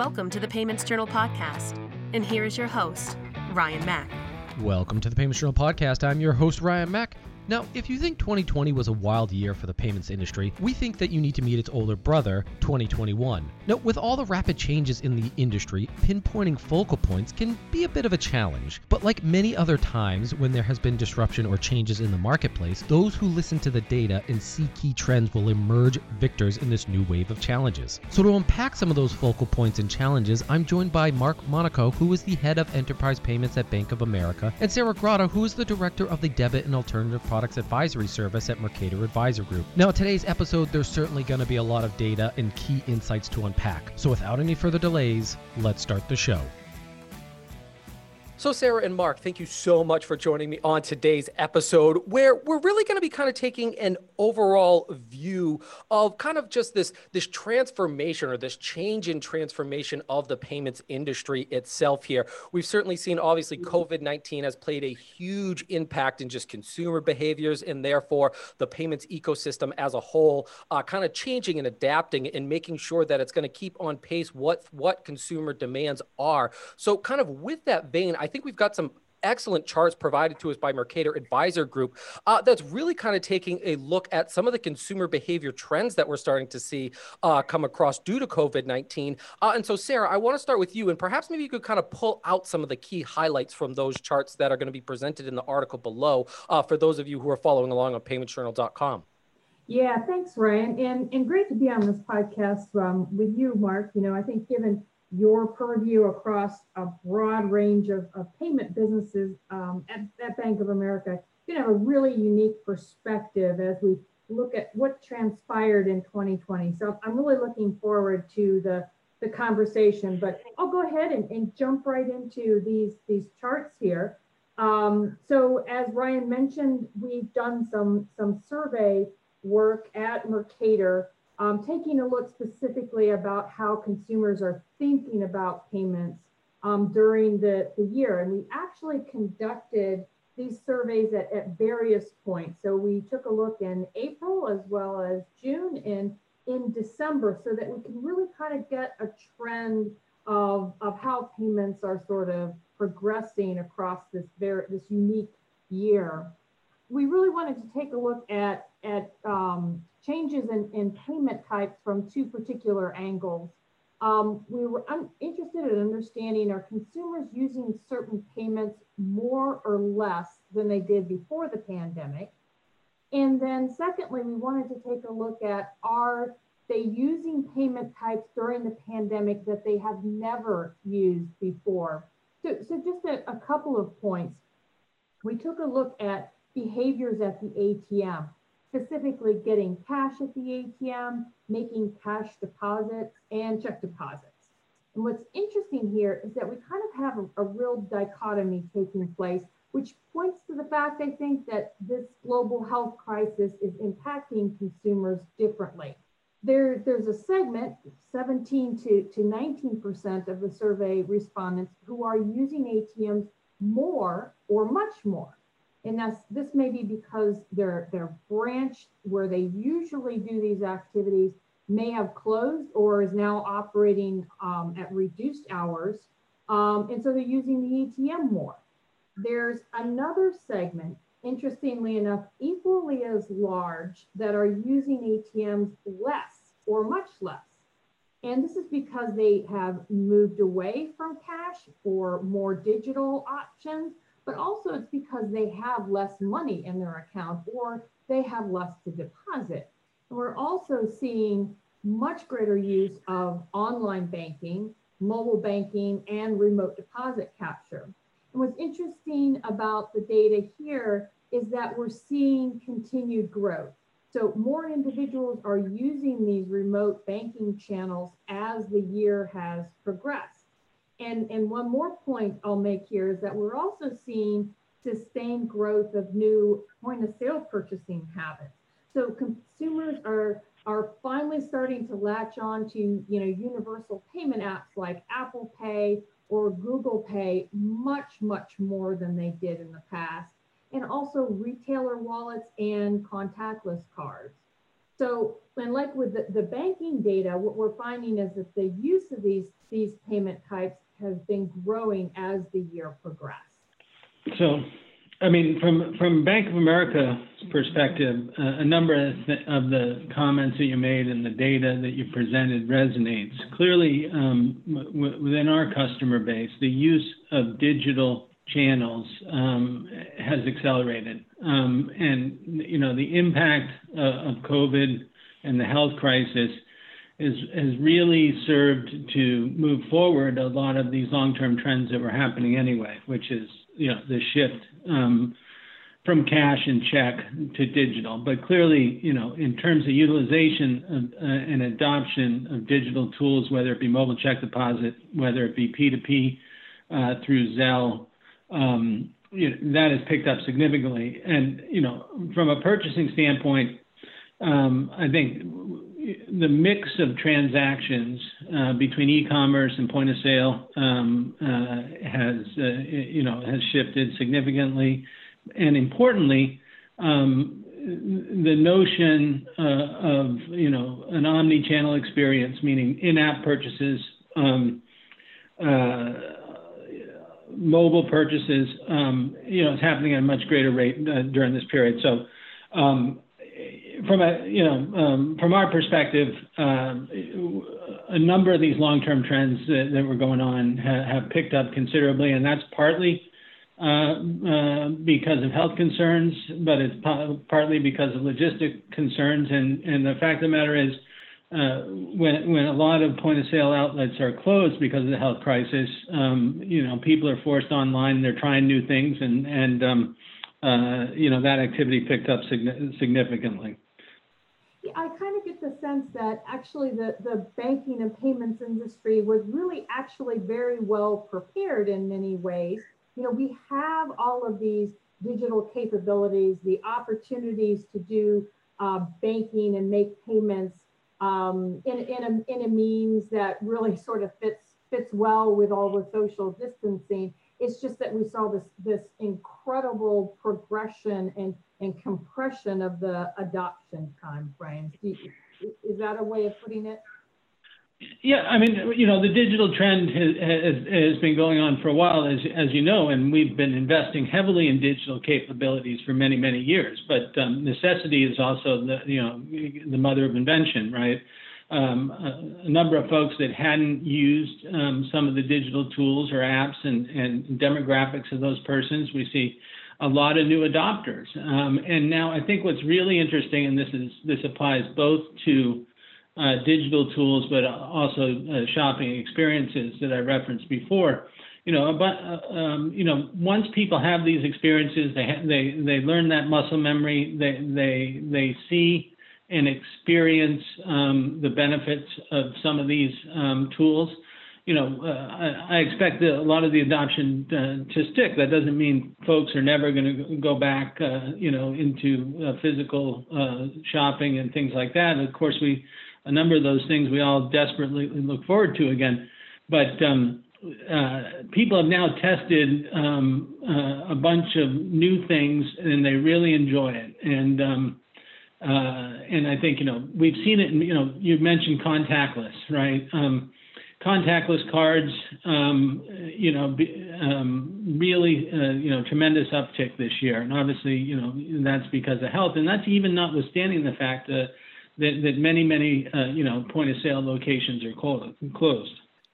Welcome to the Payments Journal podcast. And here is your host, Ryan Mack. Welcome to the Payments Journal podcast. I'm your host, Ryan Mack. Now, if you think 2020 was a wild year for the payments industry, we think that you need to meet its older brother, 2021. Now, with all the rapid changes in the industry, pinpointing focal points can be a bit of a challenge. But like many other times when there has been disruption or changes in the marketplace, those who listen to the data and see key trends will emerge victors in this new wave of challenges. So, to unpack some of those focal points and challenges, I'm joined by Mark Monaco, who is the head of enterprise payments at Bank of America, and Sarah Grotta, who is the director of the debit and alternative products Products Advisory Service at Mercator Advisor Group. Now, today's episode, there's certainly going to be a lot of data and key insights to unpack. So, without any further delays, let's start the show. So, Sarah and Mark, thank you so much for joining me on today's episode, where we're really going to be kind of taking an overall view of kind of just this this transformation or this change in transformation of the payments industry itself. Here, we've certainly seen obviously COVID nineteen has played a huge impact in just consumer behaviors, and therefore the payments ecosystem as a whole, uh, kind of changing and adapting and making sure that it's going to keep on pace what what consumer demands are. So, kind of with that vein, I think we've got some excellent charts provided to us by Mercator Advisor Group uh, that's really kind of taking a look at some of the consumer behavior trends that we're starting to see uh, come across due to COVID 19. Uh, and so, Sarah, I want to start with you, and perhaps maybe you could kind of pull out some of the key highlights from those charts that are going to be presented in the article below uh, for those of you who are following along on paymentsjournal.com. Yeah, thanks, Ryan. And, and great to be on this podcast um, with you, Mark. You know, I think given your purview across a broad range of, of payment businesses um, at, at Bank of America. You have a really unique perspective as we look at what transpired in 2020. So I'm really looking forward to the, the conversation, but I'll go ahead and, and jump right into these, these charts here. Um, so as Ryan mentioned, we've done some, some survey work at Mercator um, taking a look specifically about how consumers are thinking about payments um, during the, the year. And we actually conducted these surveys at, at various points. So we took a look in April as well as June and in December so that we can really kind of get a trend of, of how payments are sort of progressing across this very this unique year. We really wanted to take a look at, at um, changes in, in payment types from two particular angles. Um, we were interested in understanding are consumers using certain payments more or less than they did before the pandemic? And then secondly, we wanted to take a look at are they using payment types during the pandemic that they have never used before? So, so just a, a couple of points. We took a look at behaviors at the ATM specifically getting cash at the ATM, making cash deposits, and check deposits. And what's interesting here is that we kind of have a, a, real dichotomy taking place, which points to the fact, I think, that this global health crisis is impacting consumers differently. There, there's a segment, 17 to, to 19% of the survey respondents who are using ATMs more or much more. And that's, this may be because their, their branch where they usually do these activities may have closed or is now operating um, at reduced hours. Um, and so they're using the ATM more. There's another segment, interestingly enough, equally as large that are using ATMs less or much less. And this is because they have moved away from cash for more digital options but also it's because they have less money in their account or they have less to deposit. And we're also seeing much greater use of online banking, mobile banking, and remote deposit capture. And what's interesting about the data here is that we're seeing continued growth. So more individuals are using these remote banking channels as the year has progressed. And, and one more point I'll make here is that we're also seeing sustained growth of new point of sale purchasing habits. So consumers are are finally starting to latch on to you know universal payment apps like Apple Pay or Google Pay much much more than they did in the past, and also retailer wallets and contactless cards. So, and like with the, the banking data, what we're finding is that the use of these these payment types has been growing as the year progressed. So, I mean, from from Bank of America's perspective, uh, a number of, th- of, the comments that you made and the data that you presented resonates. Clearly, um, w- within our customer base, the use of digital channels um, has accelerated, um, and you know the impact uh, of COVID and the health crisis has really served to move forward a lot of these long-term trends that were happening anyway, which is you know the shift um, from cash and check to digital. But clearly, you know, in terms of utilization of, uh, and adoption of digital tools, whether it be mobile check deposit, whether it be P2P uh, through Zelle, um, you know, that has picked up significantly. And you know, from a purchasing standpoint, um, I think the mix of transactions uh, between e-commerce and point of sale um, uh, has, uh, you know, has shifted significantly, and importantly, um, the notion uh, of, you know, an omni-channel experience, meaning in-app purchases, um, uh, mobile purchases, um, you know, is happening at a much greater rate uh, during this period. So. From a you know um, from our perspective, um, a number of these long-term trends that, that were going on ha- have picked up considerably, and that's partly uh, uh, because of health concerns, but it's partly because of logistic concerns. And, and the fact of the matter is, uh, when when a lot of point of sale outlets are closed because of the health crisis, um, you know, people are forced online. They're trying new things, and and um, uh, you know that activity picked up significantly. I kind of get the sense that actually the, the banking and payments industry was really actually very well prepared in many ways. You know, we have all of these digital capabilities, the opportunities to do uh, banking and make payments um, in, in, a, in a means that really sort of fits fits well with all the social distancing. It's just that we saw this this incredible progression and and compression of the adoption time frames. Is that a way of putting it? Yeah, I mean, you know, the digital trend has, has, has, been going on for a while, as, as you know, and we've been investing heavily in digital capabilities for many, many years. But um, necessity is also the, you know, the mother of invention, right? Um, a, a, number of folks that hadn't used um, some of the digital tools or apps and, and demographics of those persons, we see a lot of new adopters. Um, and now I think what's really interesting, and this is this applies both to uh, digital tools, but also uh, shopping experiences that I referenced before. You know, but uh, um, you know, once people have these experiences, they ha- they they learn that muscle memory. They they they see and experience um, the benefits of some of these um, tools you know, uh, I, I expect a lot of the adoption uh, to stick. That doesn't mean folks are never going to go back, uh, you know, into uh, physical uh, shopping and things like that. Of course, we a number of those things we all desperately look forward to again, but. Um, uh, people have now tested um, a bunch of new things and they really enjoy it. And um, and I think you know we've seen it. In, you know, you mentioned contactless, right? Contactless cards, um, you know, um, really, uh, you know, tremendous uptick this year. And obviously, you know, that's because of health. And that's even notwithstanding the fact that, that, that many, many, uh, you know, point of sale locations are closed.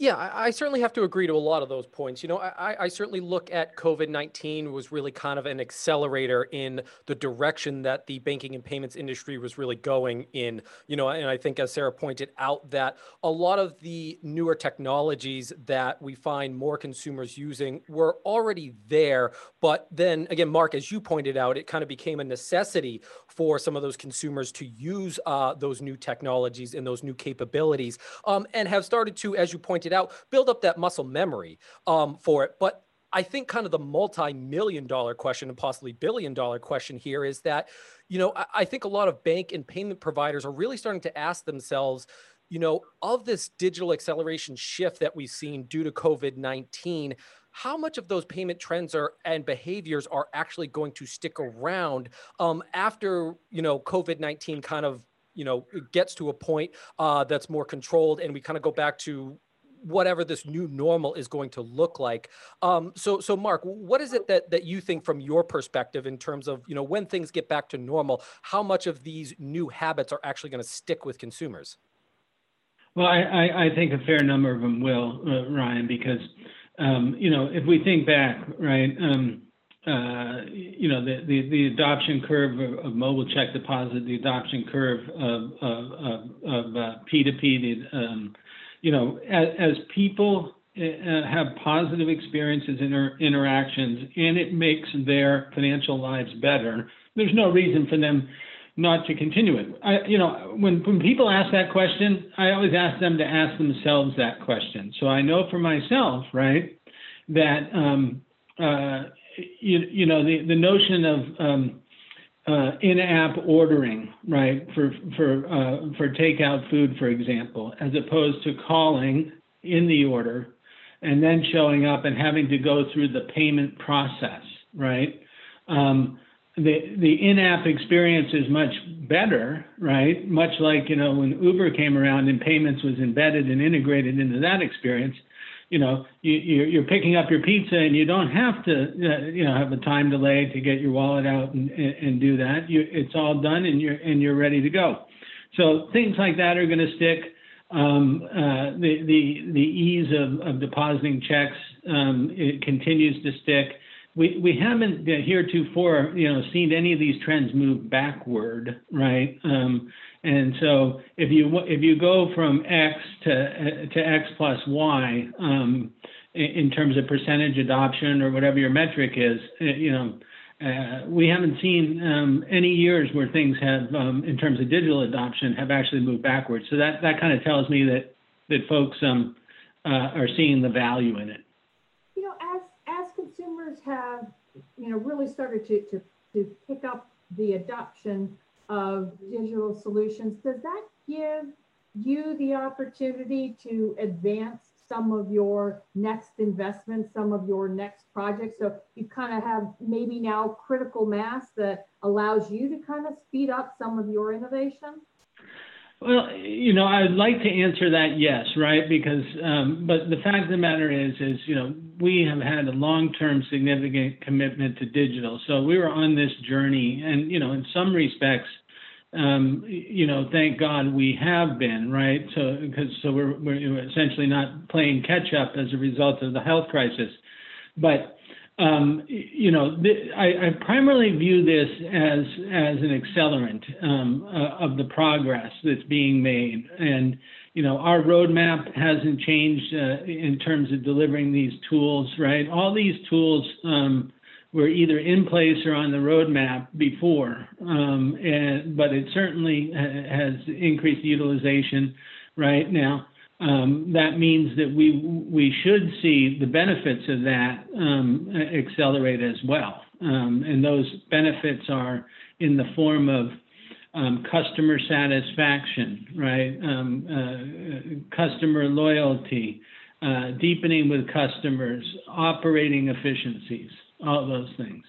Yeah, I, I, certainly have to agree to a lot of those points. You know, I, I certainly look at COVID 19 was really kind of an accelerator in the direction that the banking and payments industry was really going in. You know, and I think, as Sarah pointed out, that a lot of the newer technologies that we find more consumers using were already there. But then again, Mark, as you pointed out, it kind of became a necessity for some of those consumers to use uh, those new technologies and those new capabilities um, and have started to, as you pointed pointed out, build up that muscle memory um, for it. But I think kind of the multi-million dollar question and possibly billion dollar question here is that, you know, I, I think a lot of bank and payment providers are really starting to ask themselves, you know, of this digital acceleration shift that we've seen due to COVID 19, how much of those payment trends are and behaviors are actually going to stick around um, after, you know, COVID 19 kind of you know gets to a point uh, that's more controlled and we kind of go back to whatever this new normal is going to look like. Um, so, so Mark, what is it that that you think from your perspective in terms of you know when things get back to normal, how much of these new habits are actually going to stick with consumers? Well, I, I, I, think a fair number of them will, uh, Ryan, because um, you know if we think back, right. Um, uh, you know, the, the, the adoption curve of, of, mobile check deposit, the adoption curve of, of, of uh, P2P, the, um, you know, as, as people uh, have positive experiences in inter- interactions and it makes their financial lives better, there's no reason for them not to continue it. I, you know, when, when people ask that question, I always ask them to ask themselves that question. So I know for myself, right, that um, uh, you, you know, the, the notion of um, uh, in-app ordering, right, for for uh, for takeout food, for example, as opposed to calling in the order and then showing up and having to go through the payment process, right? Um, the the in-app experience is much better, right? Much like you know when Uber came around and payments was embedded and integrated into that experience you know, you, you're picking up your pizza and you don't have to, uh, you know, have a time delay to get your wallet out and, and do that. You, it's all done and you're and you're ready to go. So things like that are going to stick. Um, uh, the the the ease of, of depositing checks um, it continues to stick. We we haven't heretofore, you know, seen any of these trends move backward, right? Um, and so if you if you go from X to to X plus Y um, in terms of percentage adoption or whatever your metric is, uh, you know, uh, we haven't seen um, any years where things have, um, in terms of digital adoption, have actually moved backwards. So that that kind of tells me that that folks um, uh, are seeing the value in it. You know, as as consumers have, you know, really started to to to pick up the adoption of digital solutions, does that give you the opportunity to advance some of your next investments, some of your next projects? So you kind of have maybe now critical mass that allows you to kind of speed up some of your innovation? Well, you know, I'd like to answer that yes, right? Because, um, but the fact of the matter is, is you know, we have had a long-term significant commitment to digital. So we were on this journey, and you know, in some respects, um, you know, thank God we have been right. So because so we're we're essentially not playing catch up as a result of the health crisis, but um, you know, th- I, I, primarily view this as as an accelerant um, uh, of the progress that's being made, and you know, our roadmap hasn't changed uh, in terms of delivering these tools. Right, all these tools um, were either in place or on the roadmap before, um, and, but it certainly ha- has increased utilization right now. Um, that means that we we should see the benefits of that um, accelerate as well, um, and those benefits are in the form of um, customer satisfaction, right? Um, uh, customer loyalty, uh, deepening with customers, operating efficiencies all those things.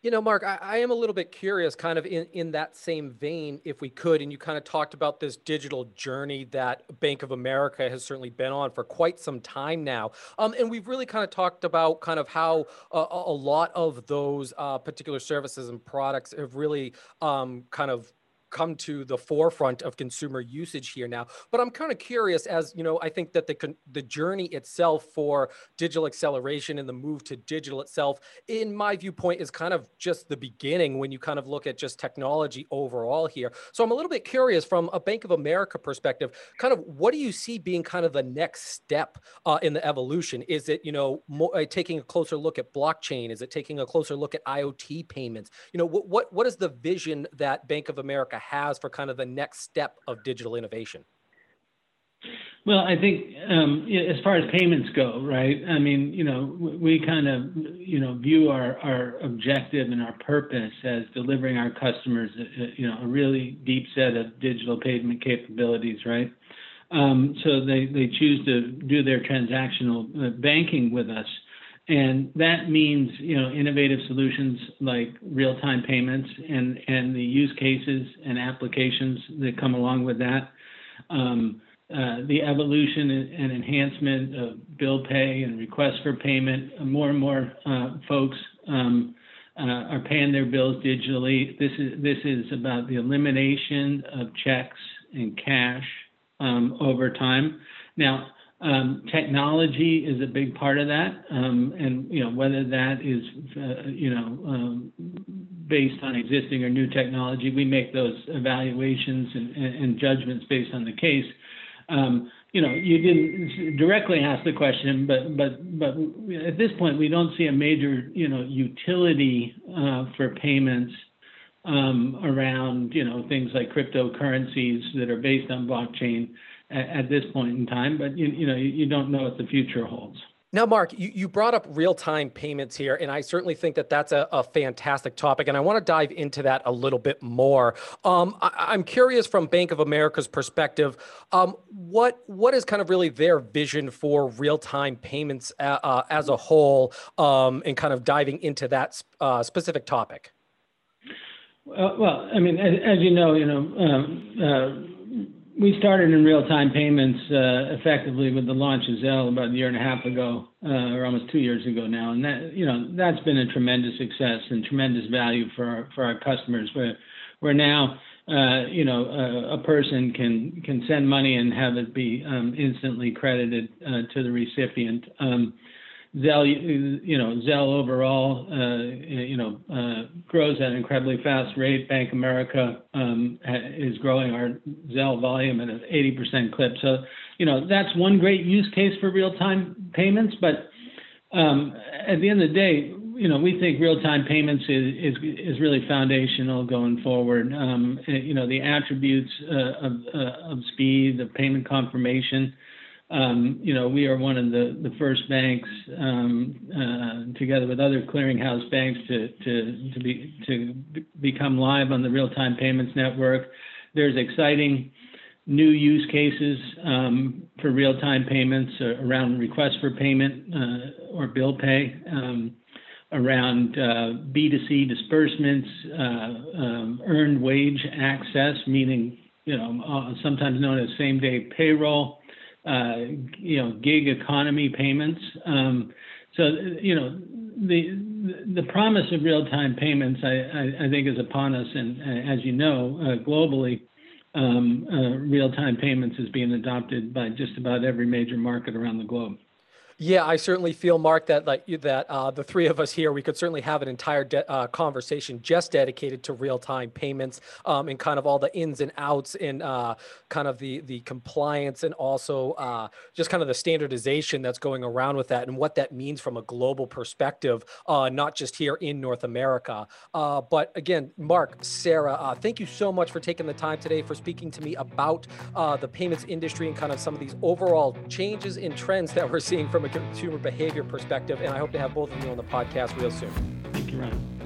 You know, Mark, I, I, am a little bit curious, kind of in, in that same vein, if we could. And you kind of talked about this digital journey that Bank of America has certainly been on for quite some time now. Um, and we've really kind of talked about kind of how a lot of those uh, particular services and products have really um, kind of come to the forefront of consumer usage here now. But I'm kind of curious, as you know, I think that the the journey itself for digital acceleration and the move to digital itself, in my viewpoint, is kind of just the beginning when you kind of look at just technology overall here. So I'm a little bit curious from a Bank of America perspective, kind of what do you see being kind of the next step uh, in the evolution? Is it you know more, uh, taking a closer look at blockchain? Is it taking a closer look at IoT payments? You know, what what what is the vision that Bank of America has for kind of the next step of digital innovation? Well, I think um, as far as payments go, right? I mean, you know, we kind of, you know, view our, our objective and our purpose as delivering our customers, uh, uh, you know, a really deep set of digital payment capabilities, right? Um, so they, they choose to do their transactional uh, banking with us. And that means you know innovative solutions like real-time payments and and the use cases and applications that come along with that. Um, uh, the evolution and enhancement of bill pay and request for payment. More and more uh, folks um, uh, are paying their bills digitally. This is this is about the elimination of checks and cash um, over time. Now, um, technology is a big part of that, um, and you know whether that is uh, you know um, based on existing or new technology, we make those evaluations and, and judgments based on the case. Um, you know, you didn't directly ask the question, but but but at this point, we don't see a major you know utility uh, for payments um, around you know things like cryptocurrencies that are based on blockchain at, at this point in time. But you, you know you, you don't know what the future holds. Now, Mark, you, you brought up real time payments here, and I certainly think that that's a, a fantastic topic. And I want to dive into that a little bit more. Um, I, am curious from Bank of America's perspective, um, what what is kind of really their vision for real time payments uh, uh, as a whole, um, and kind of diving into that uh, specific topic? Uh, well, I mean, as, as, you know, you know, um, uh, we started in real-time payments uh, effectively with the launch of Zelle about a year and a half ago, uh, or almost two years ago now, and that you know that's been a tremendous success and tremendous value for our, for our customers. Where where now uh, you know a person can can send money and have it be um, instantly credited uh, to the recipient. Um, Zelle, you know, Zelle overall, uh, you know, uh, grows at an incredibly fast rate. Bank America um, is growing our Zelle volume at an 80% clip. So, you know, that's one great use case for real-time payments. But um, at the end of the day, you know, we think real-time payments is is, is really foundational going forward. Um, you know, the attributes uh, of, uh, of speed, the payment confirmation um, you know, we are one of the, the first banks, um, uh, together with other clearinghouse banks, to to to be to become live on the real-time payments network. There's exciting new use cases um, for real-time payments uh, around request for payment uh, or bill pay, um, around uh, B2C disbursements, uh, um, earned wage access, meaning you know uh, sometimes known as same-day payroll uh, you know, gig economy payments. Um, so, you know, the the promise of real-time payments, I, I, I think, is upon us. And as you know, uh, globally, um, uh, real-time payments is being adopted by just about every major market around the globe. Yeah, I certainly feel, Mark, that like that uh, the three of us here, we could certainly have an entire de- uh, conversation just dedicated to real-time payments um, and kind of all the ins and outs and uh, kind of the the compliance and also uh, just kind of the standardization that's going around with that and what that means from a global perspective, uh, not just here in North America. Uh, but again, Mark, Sarah, thank you so much for taking the time today for speaking to me about the payments industry and kind of some of these overall changes in trends that we're seeing from consumer behavior perspective. And I hope to have both of you on the podcast real soon. Thank you, Ryan.